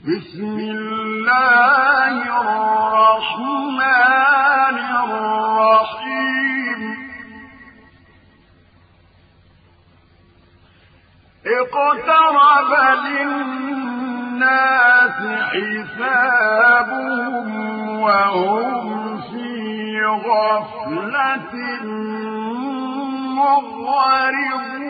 بسم الله الرحمن الرحيم. اقترب للناس حسابهم وهم في غفلة مغرضون.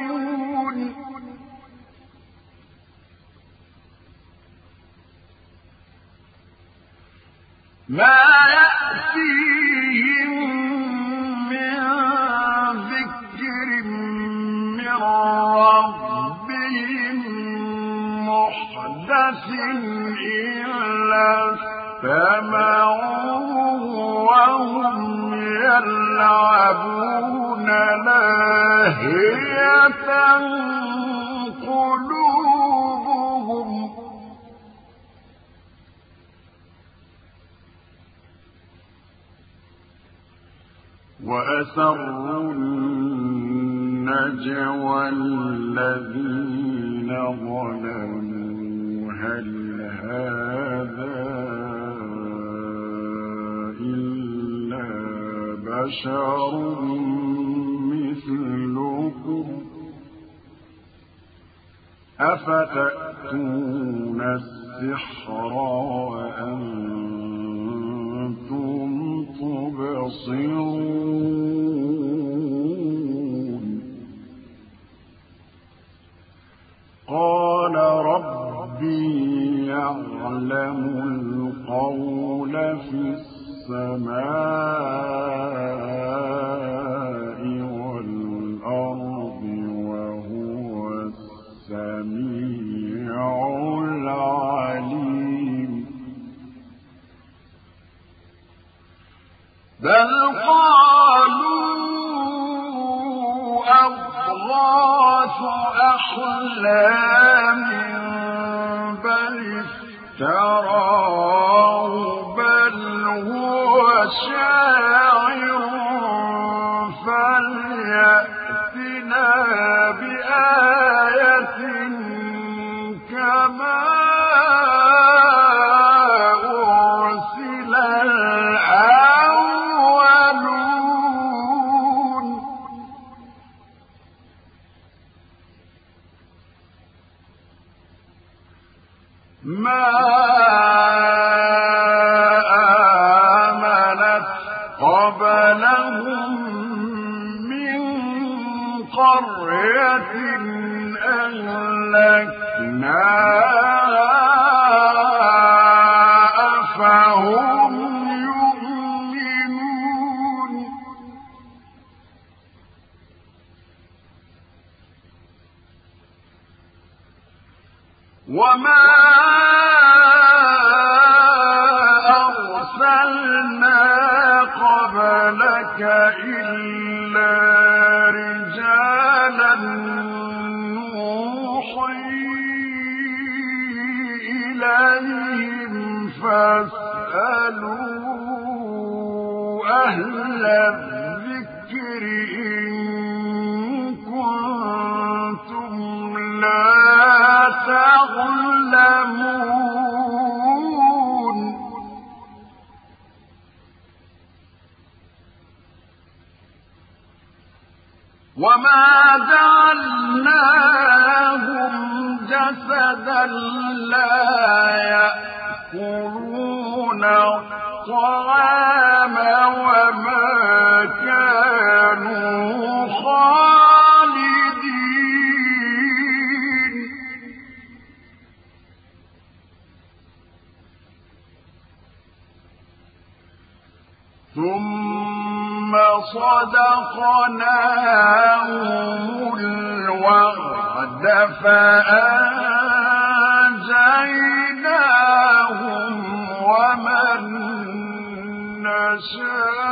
ما يأتيهم من ذكر من ربهم محدث إلا استمعوا وهم يلعبون لاهية قلوبهم. وأسروا النجوى الذين ظلموا. هل هذا إلا بشر مثلكم؟ أفتأتون السحر وأنتم تبصرون قال ربي يعلم القول في السماء والأرض وهو السميع العليم. بل قالوا أضغاث أحلام بل افتراه تعلمون وما جعلناهم جسدا لا يأكلون الطعام وما كانوا صدقناهم الوعد فأنجيناهم ومن نشاء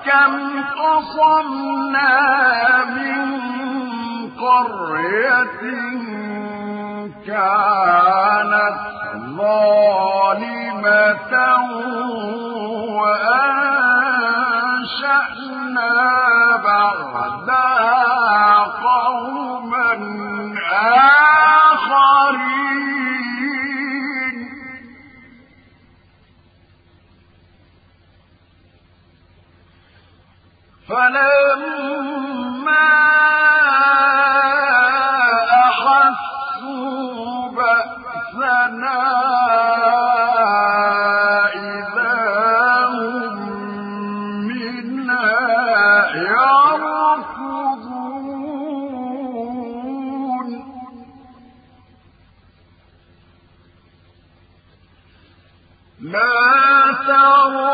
وكم قصمنا من قرية كانت ظالمة وأنشأنا بعدها الله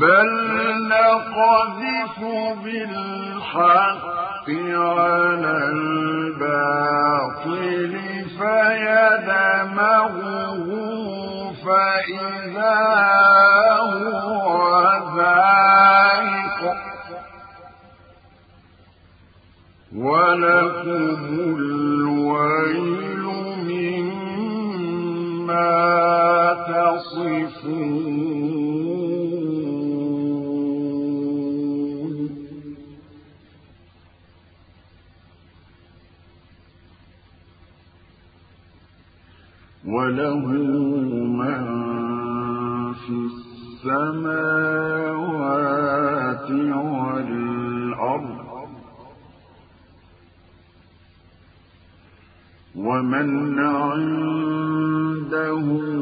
بل نقذف بالحق على الباطل فيدمغه فإذا هو ذائق ولكم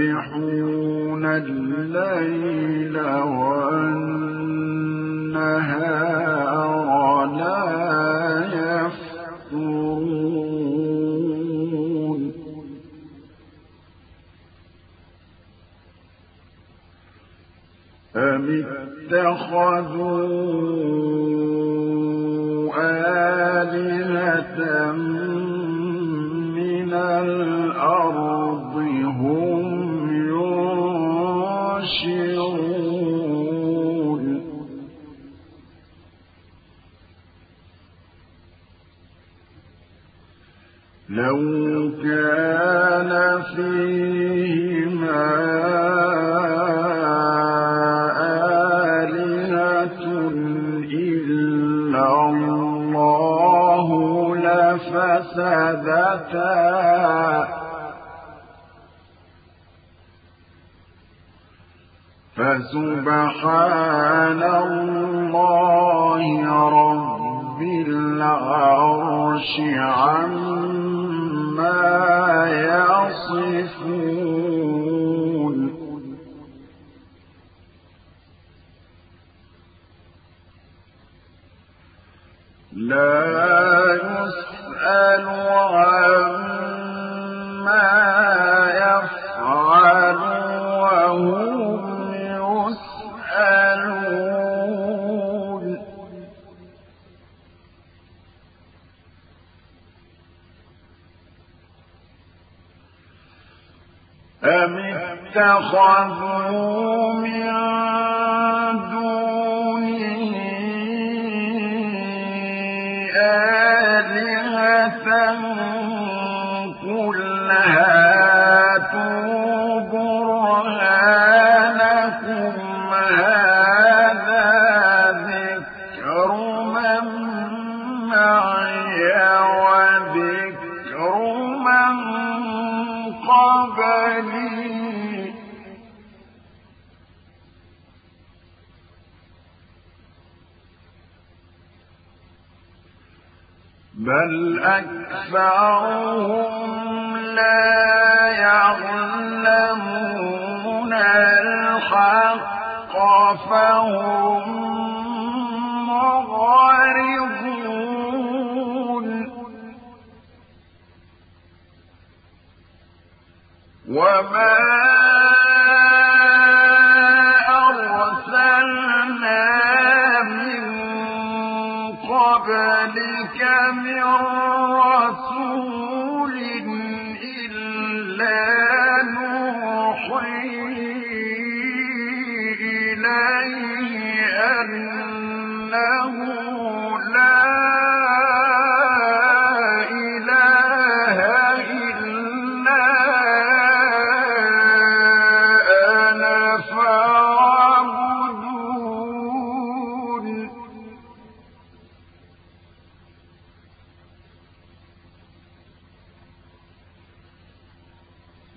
يسبحون الليل والنهار. اتخذوا مفسدة فسبحان الله رب العرش عما يصفون. لا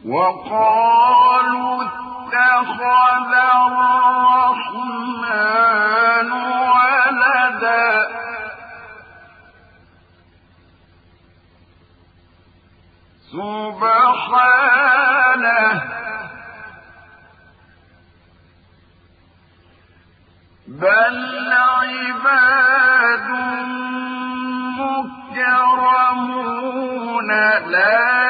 وقالوا اتخذ الرحمن ولدا. سبحانه. بل عباد مكرمون لا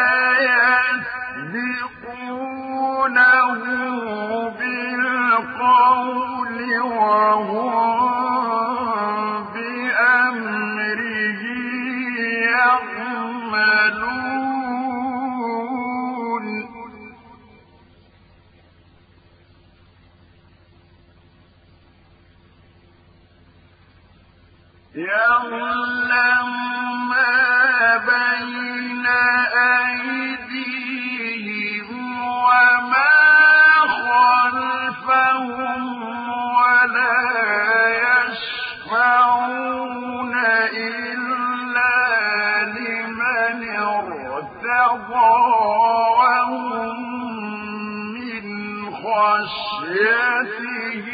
آياته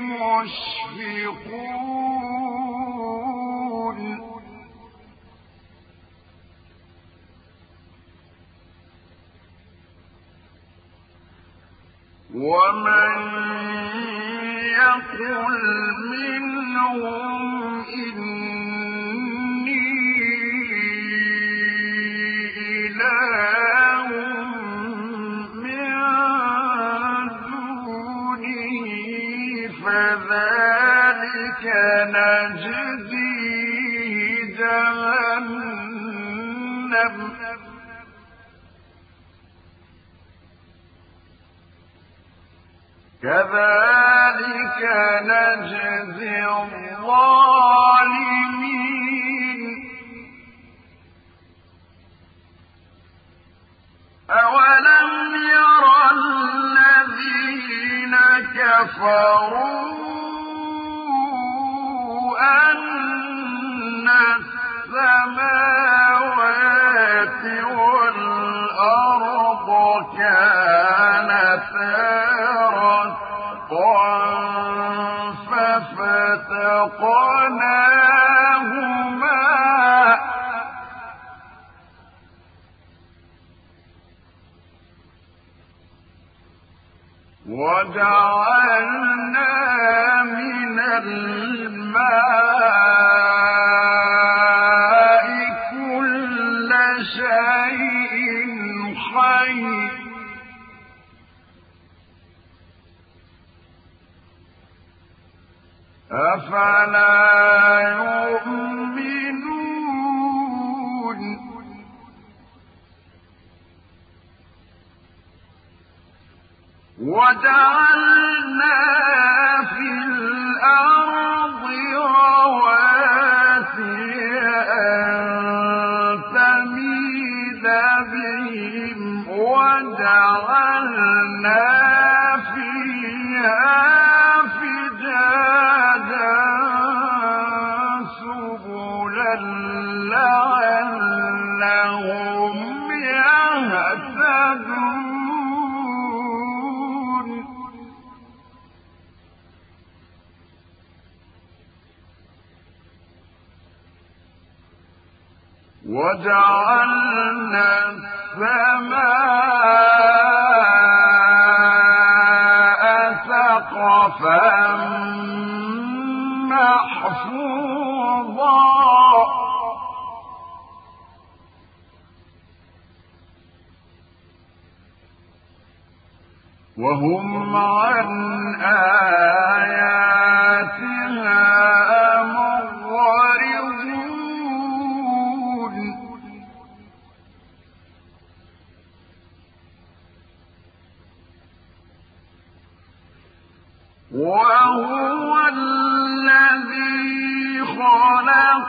مشفقون. ومن يقل منهم كذلك نجزي الظالمين. أولم يرى الذين كفروا أن السماوات ففتقناهما وجعلنا أفلا يؤمنون؟ وجعلنا في الأرض رواسي أن تميد بهم وجعلنا وجعلنا السماء سقفا محفوظا. وهم عن آياتها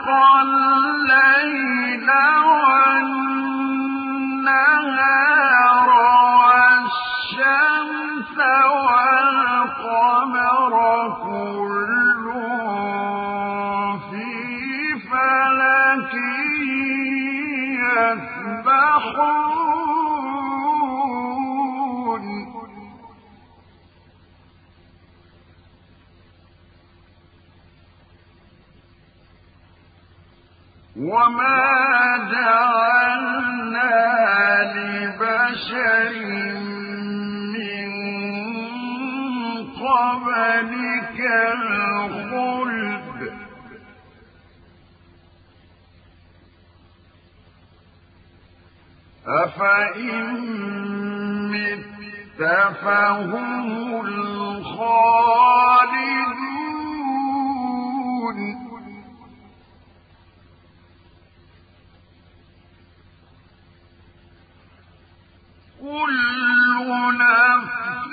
خلق وما جعلنا لبشر من قبلك الخلد أفإن مت فهم الخالدون كل نفس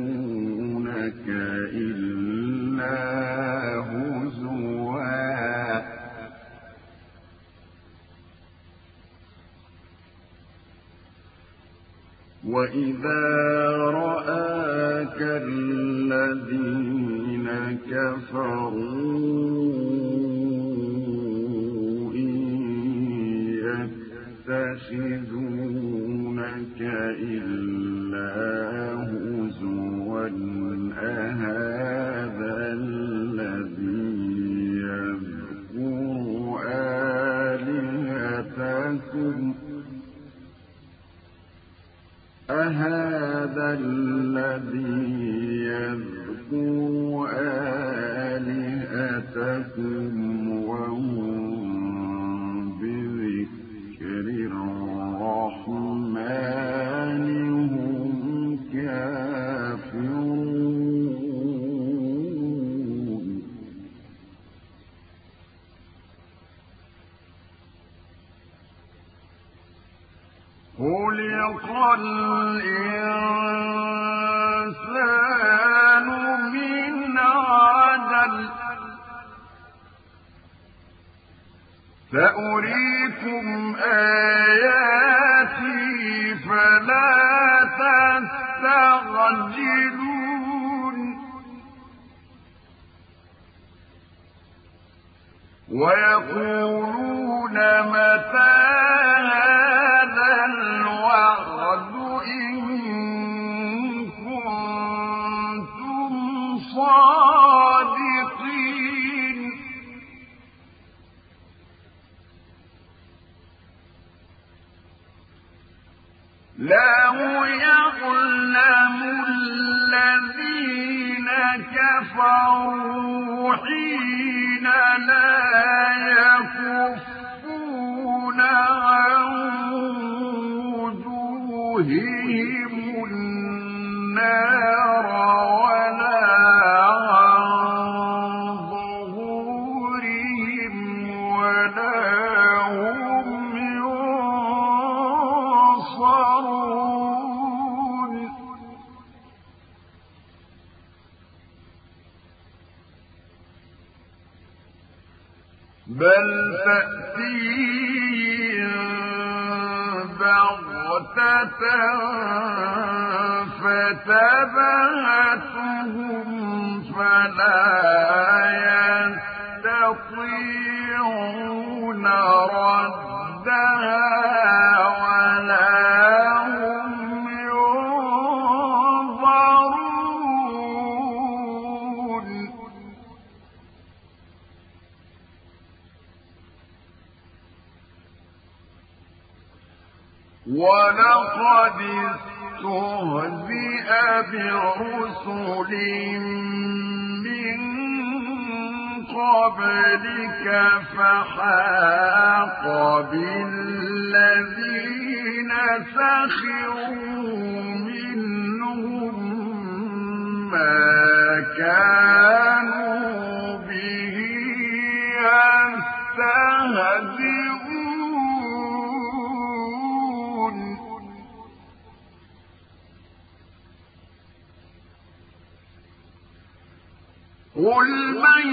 قل من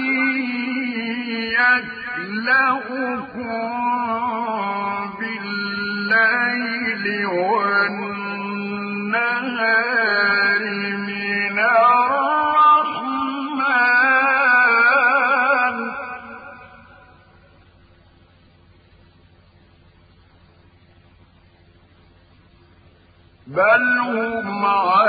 يكلؤكم بالله الليل والنهار من الرحمن بل هم عن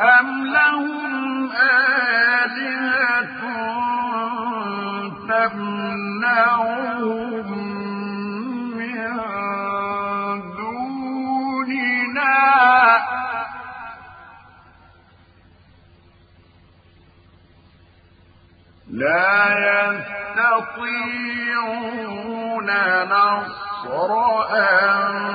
أم لهم آلهة تمنعهم من دوننا لا يستطيعون نصر أنفسهم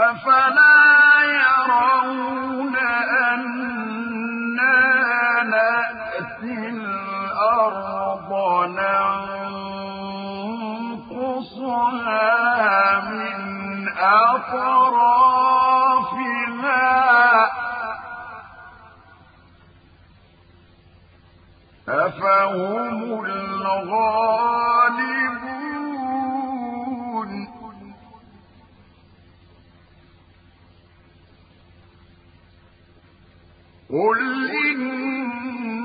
أفلا يرون أنا نأتي الأرض ننقصها من أطرافها أفهم الغالبون قل إنما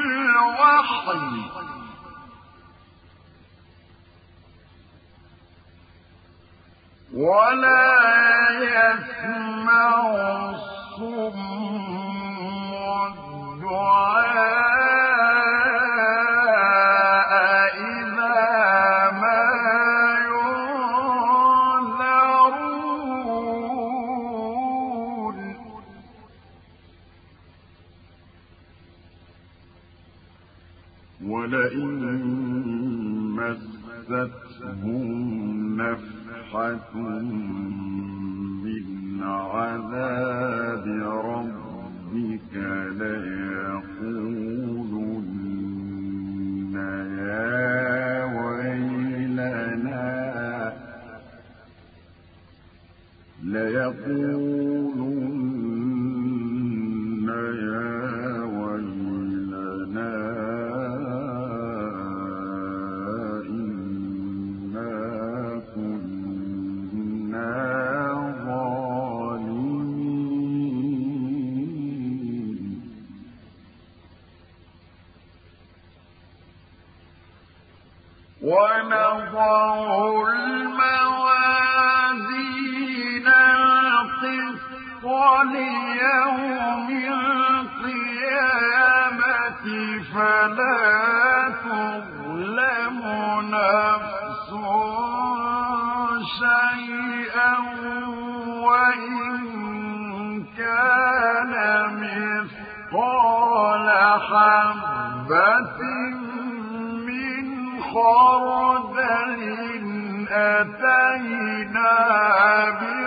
بالوحي ولا الموازين القسط ليوم القيامة فلا تظلم نفس شيئا وإن كان مثقال حبة من خردل أتينا بها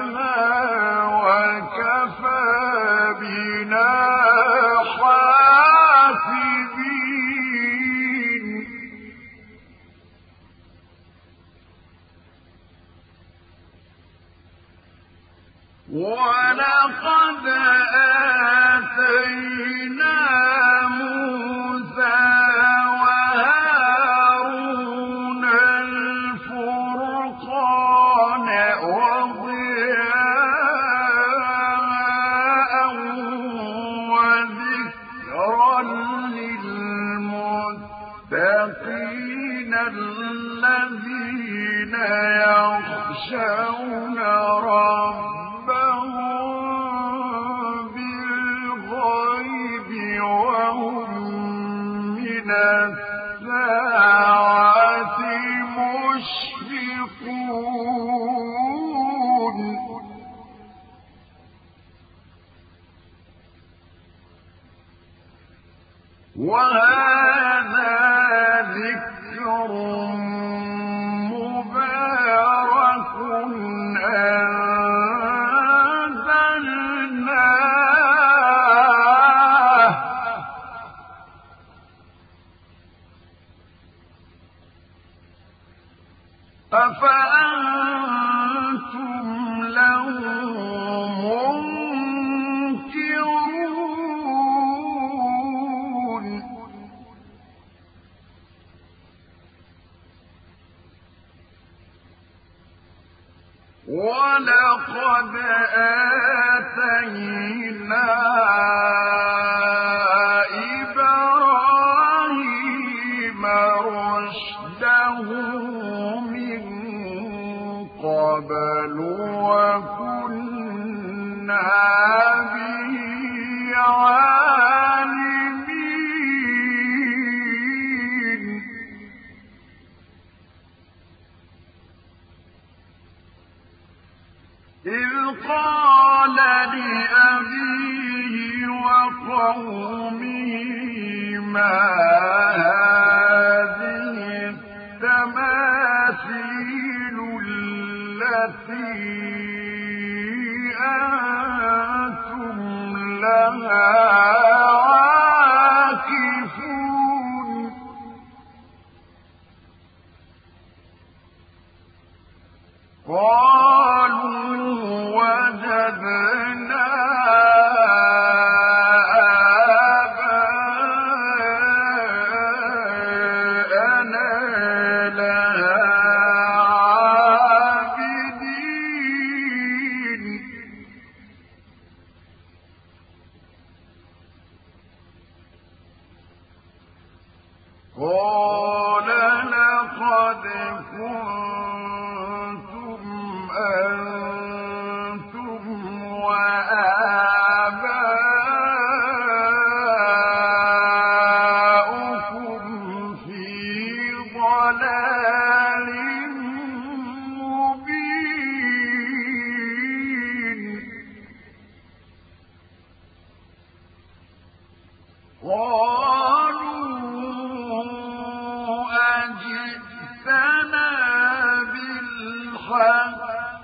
ولقد آتينا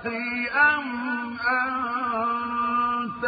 أم أنت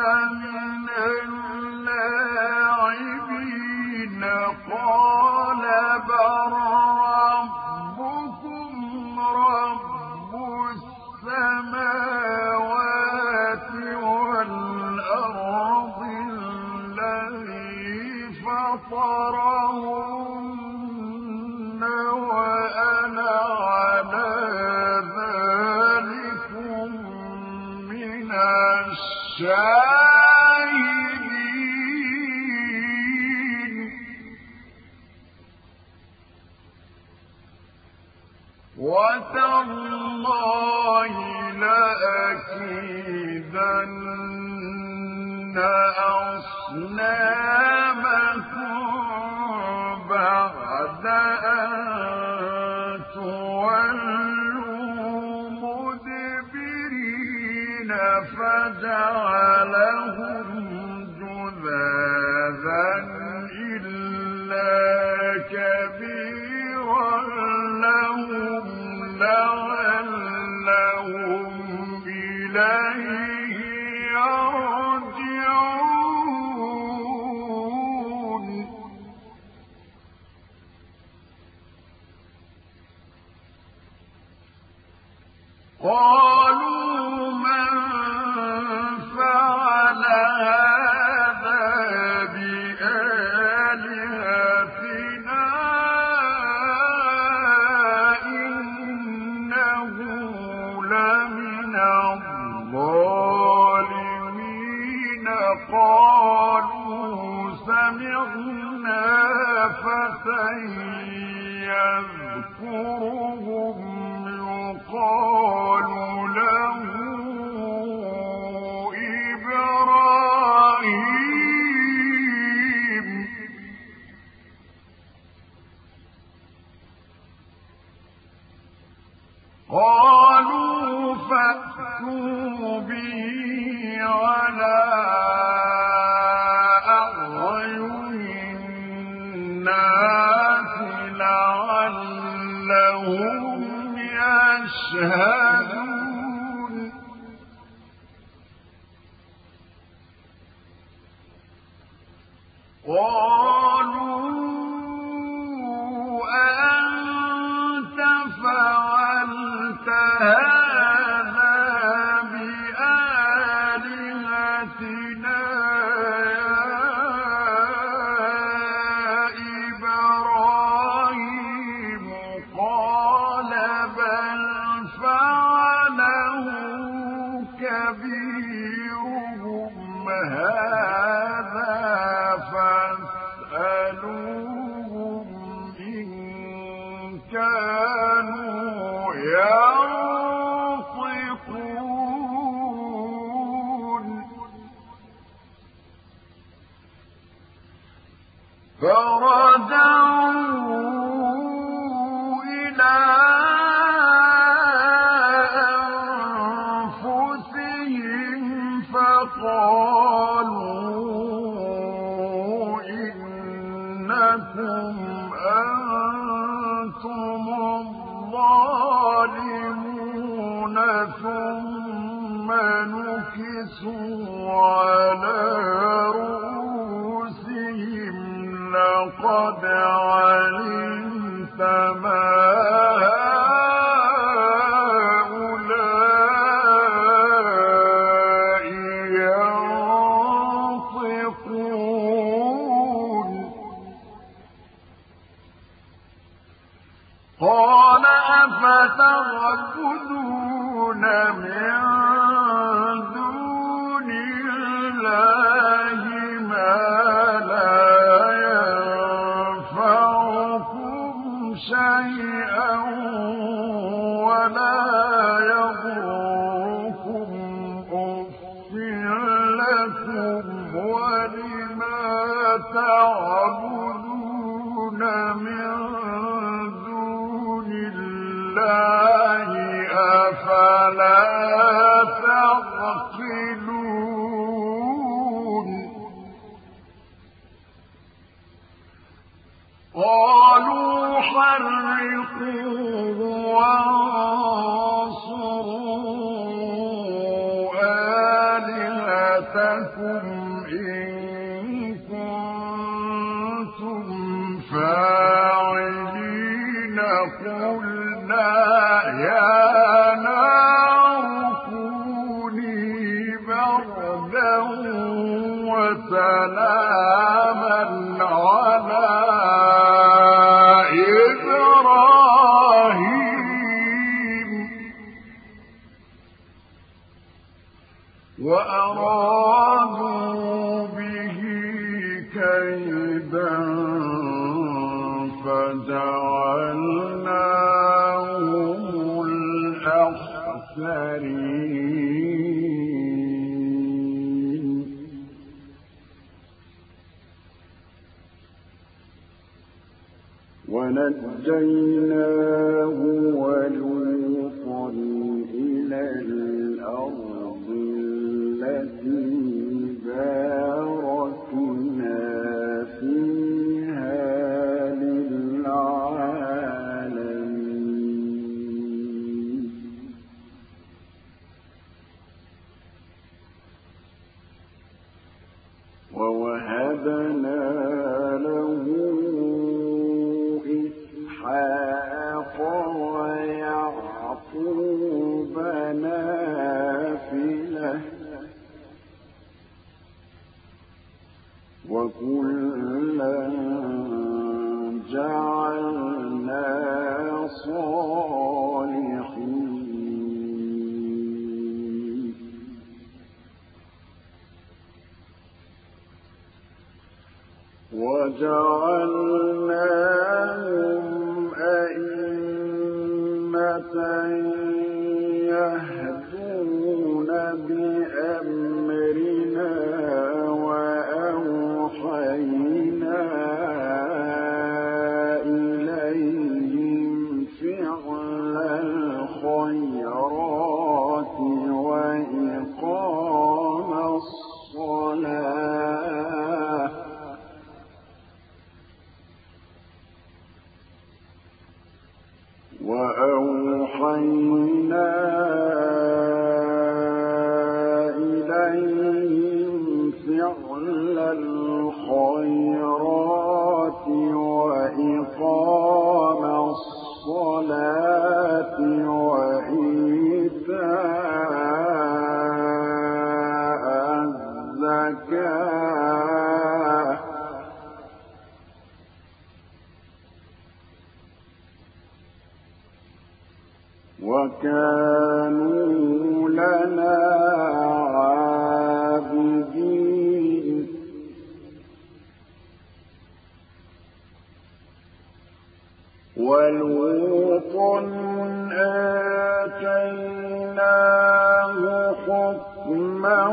آتيناه حكما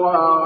وعلما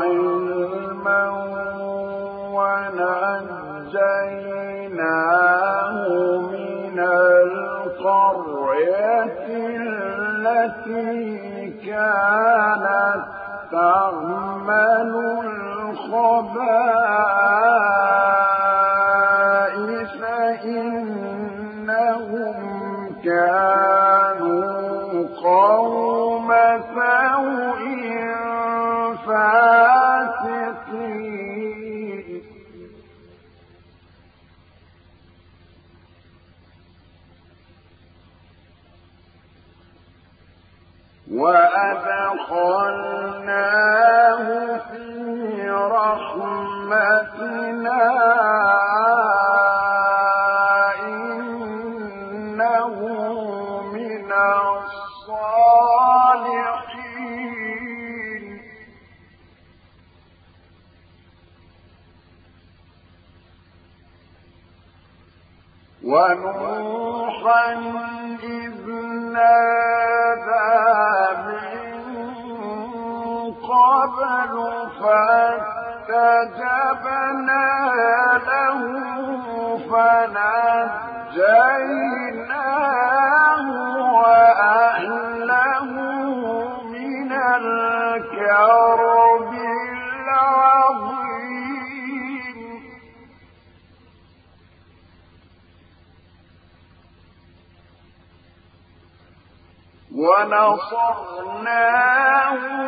ونصرناه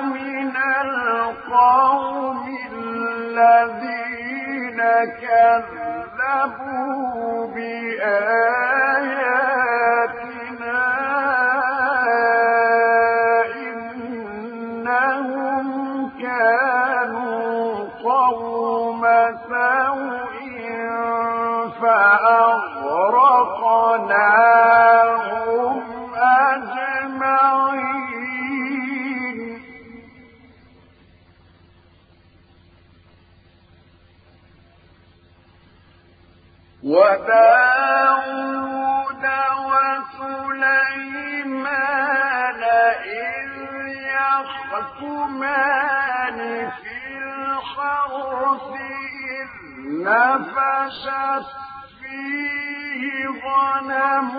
من القوم الذين كذبوا بآياتنا. إنهم كانوا قوم سوء فأغرقناهم وداود في إذ نفشت فيه غنم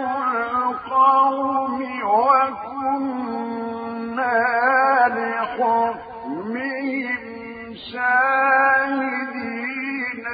القوم وكنا لحكمهم شاهدين.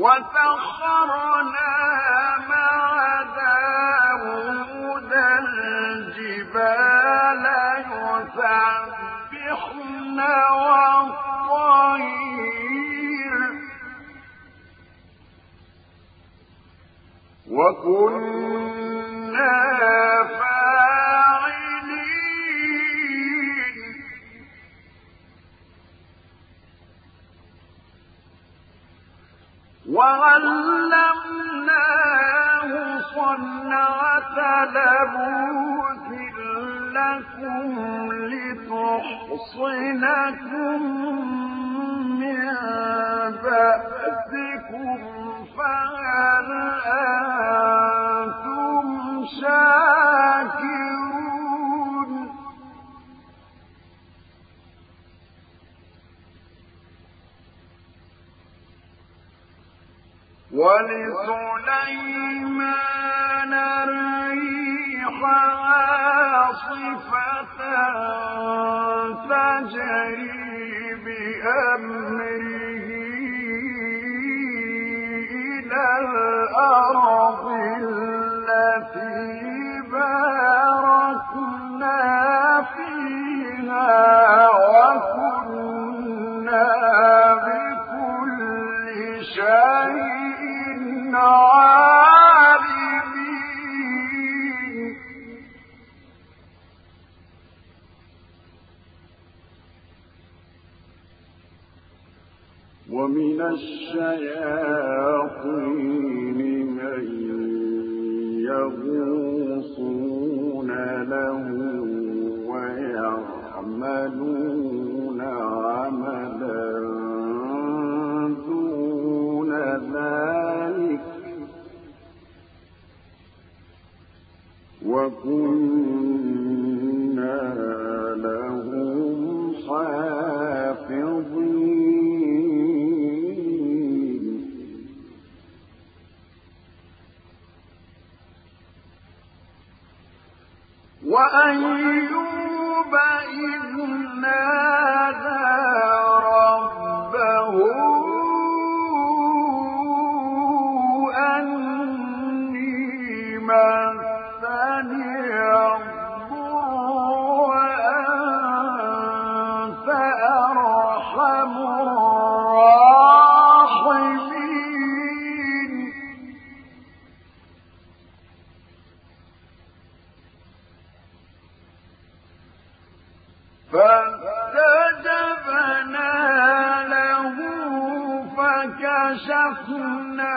وسخرنا مع داود الجبال يسبحن والطير وكنا فاعلين وعلمناه صنعة لبوس لكم لتحصنكم من بأسكم فهل ولسليمان الريح عاصفة تجري بأمره إلى الأرض التي باركنا فيها ومن الشياطين من يغوصون له ويعملون. وكنا لهم حافظين. وأيوب إذ نادى فاستجبنا له فكشفنا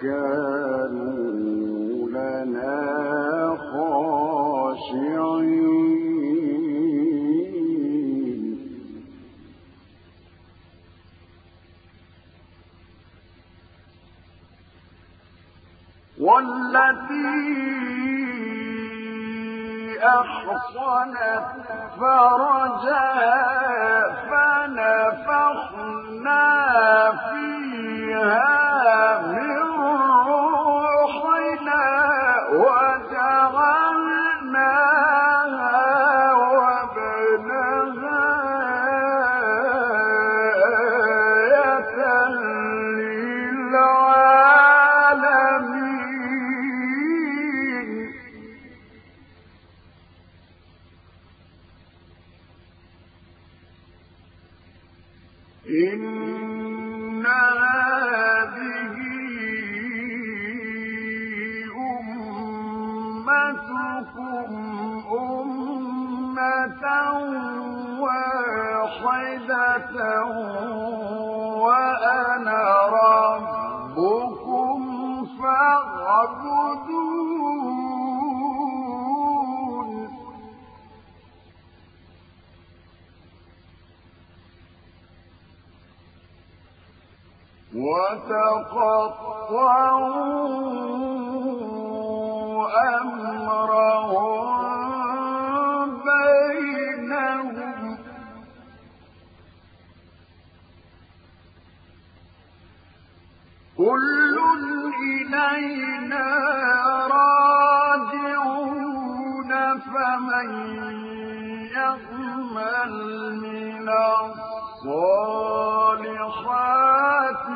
وكانوا لنا خاشعين. والتي فنفخنا فيها الصالحات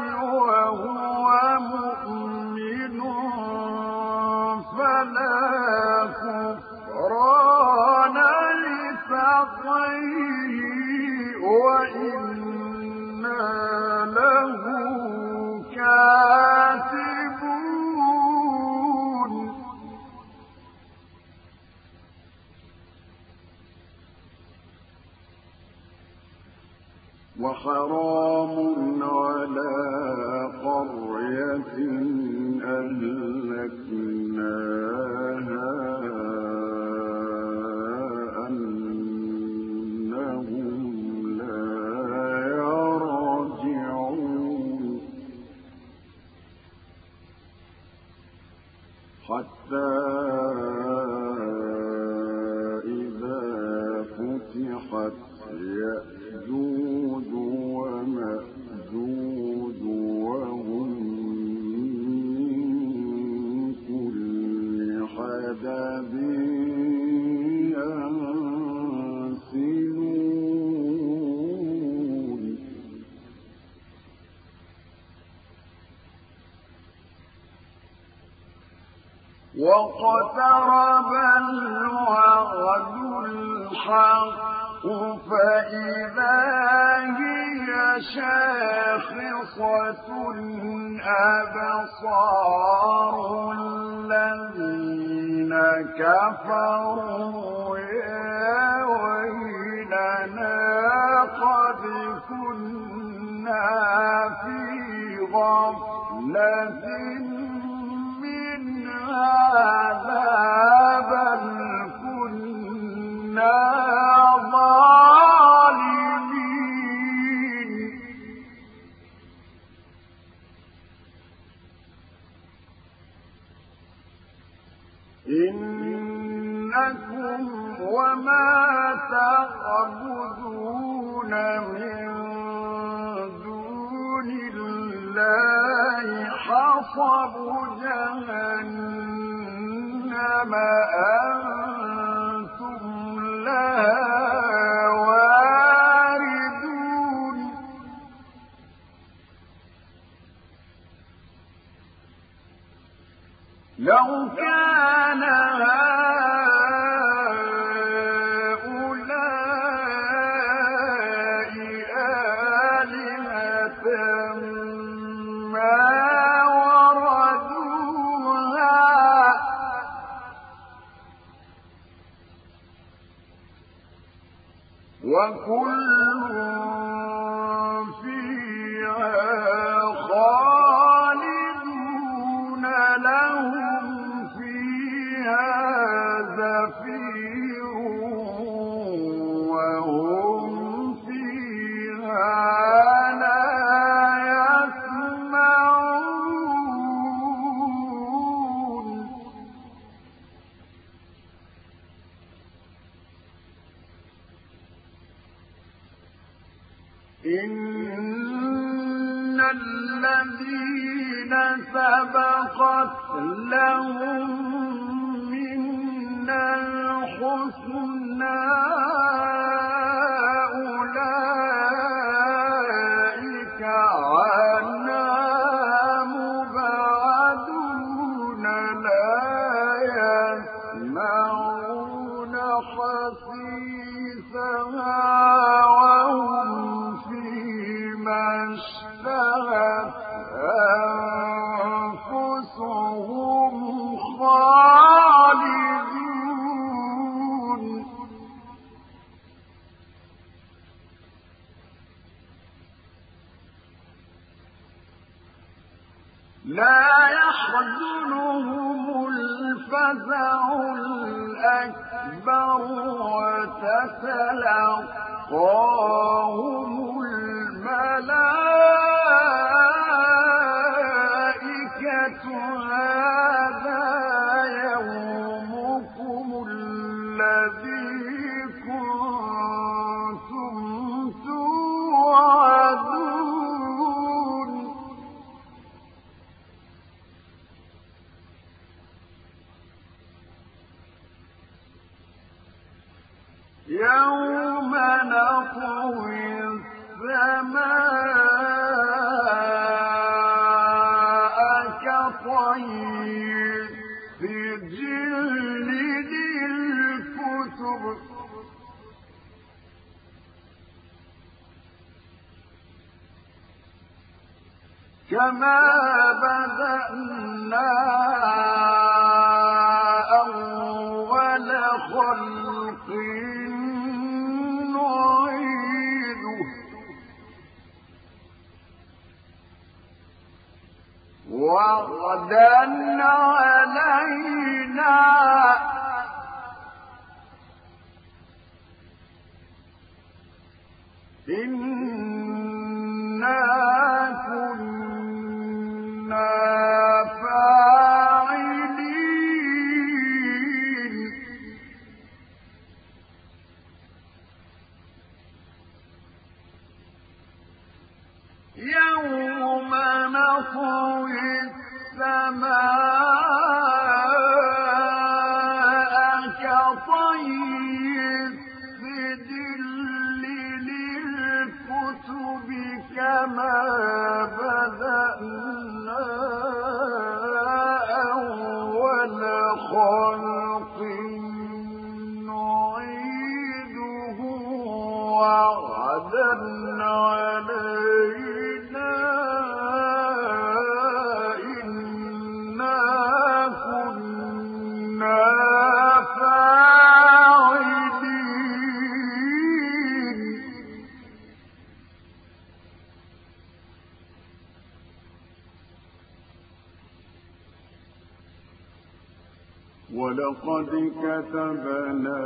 إنكم وما تعبدون من دون الله حصب جهنم أنتم لها واردون. لو كان لا يحزنهم الفزع الأكبر وتتلقاهم كما بدأنا أول خلق نعيده وغدا علينا إنا قد كتبنا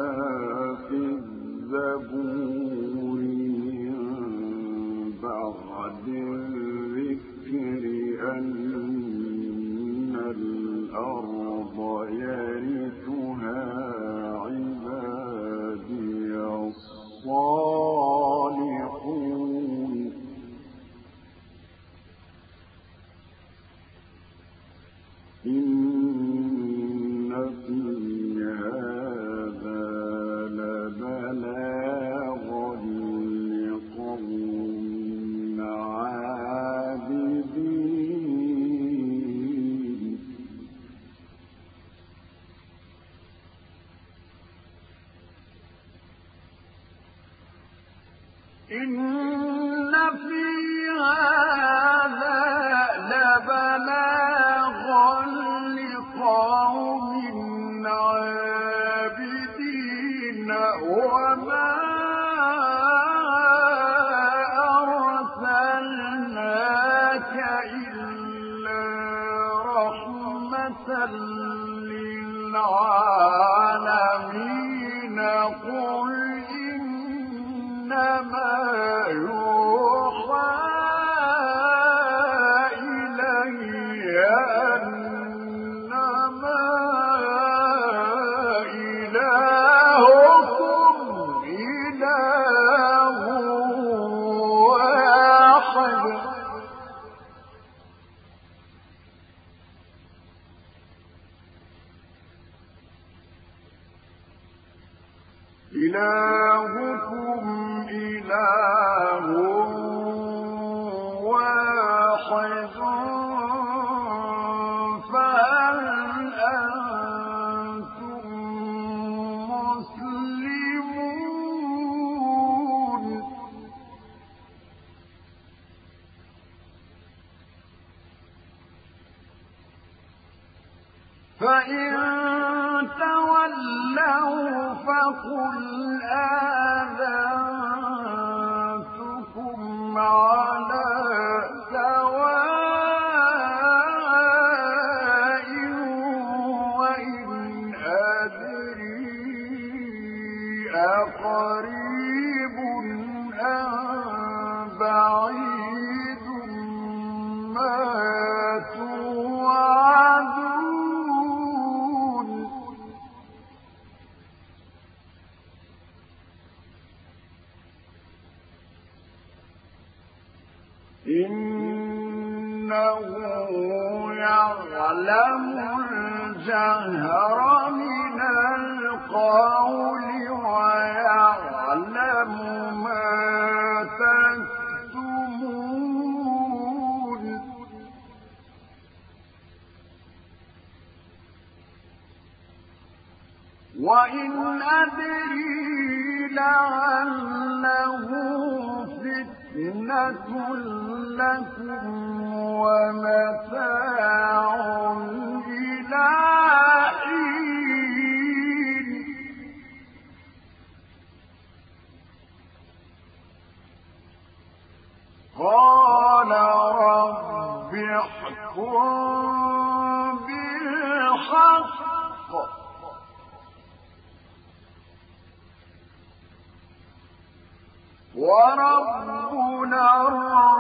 قال رب احكم بالحق. وربنا الرحمن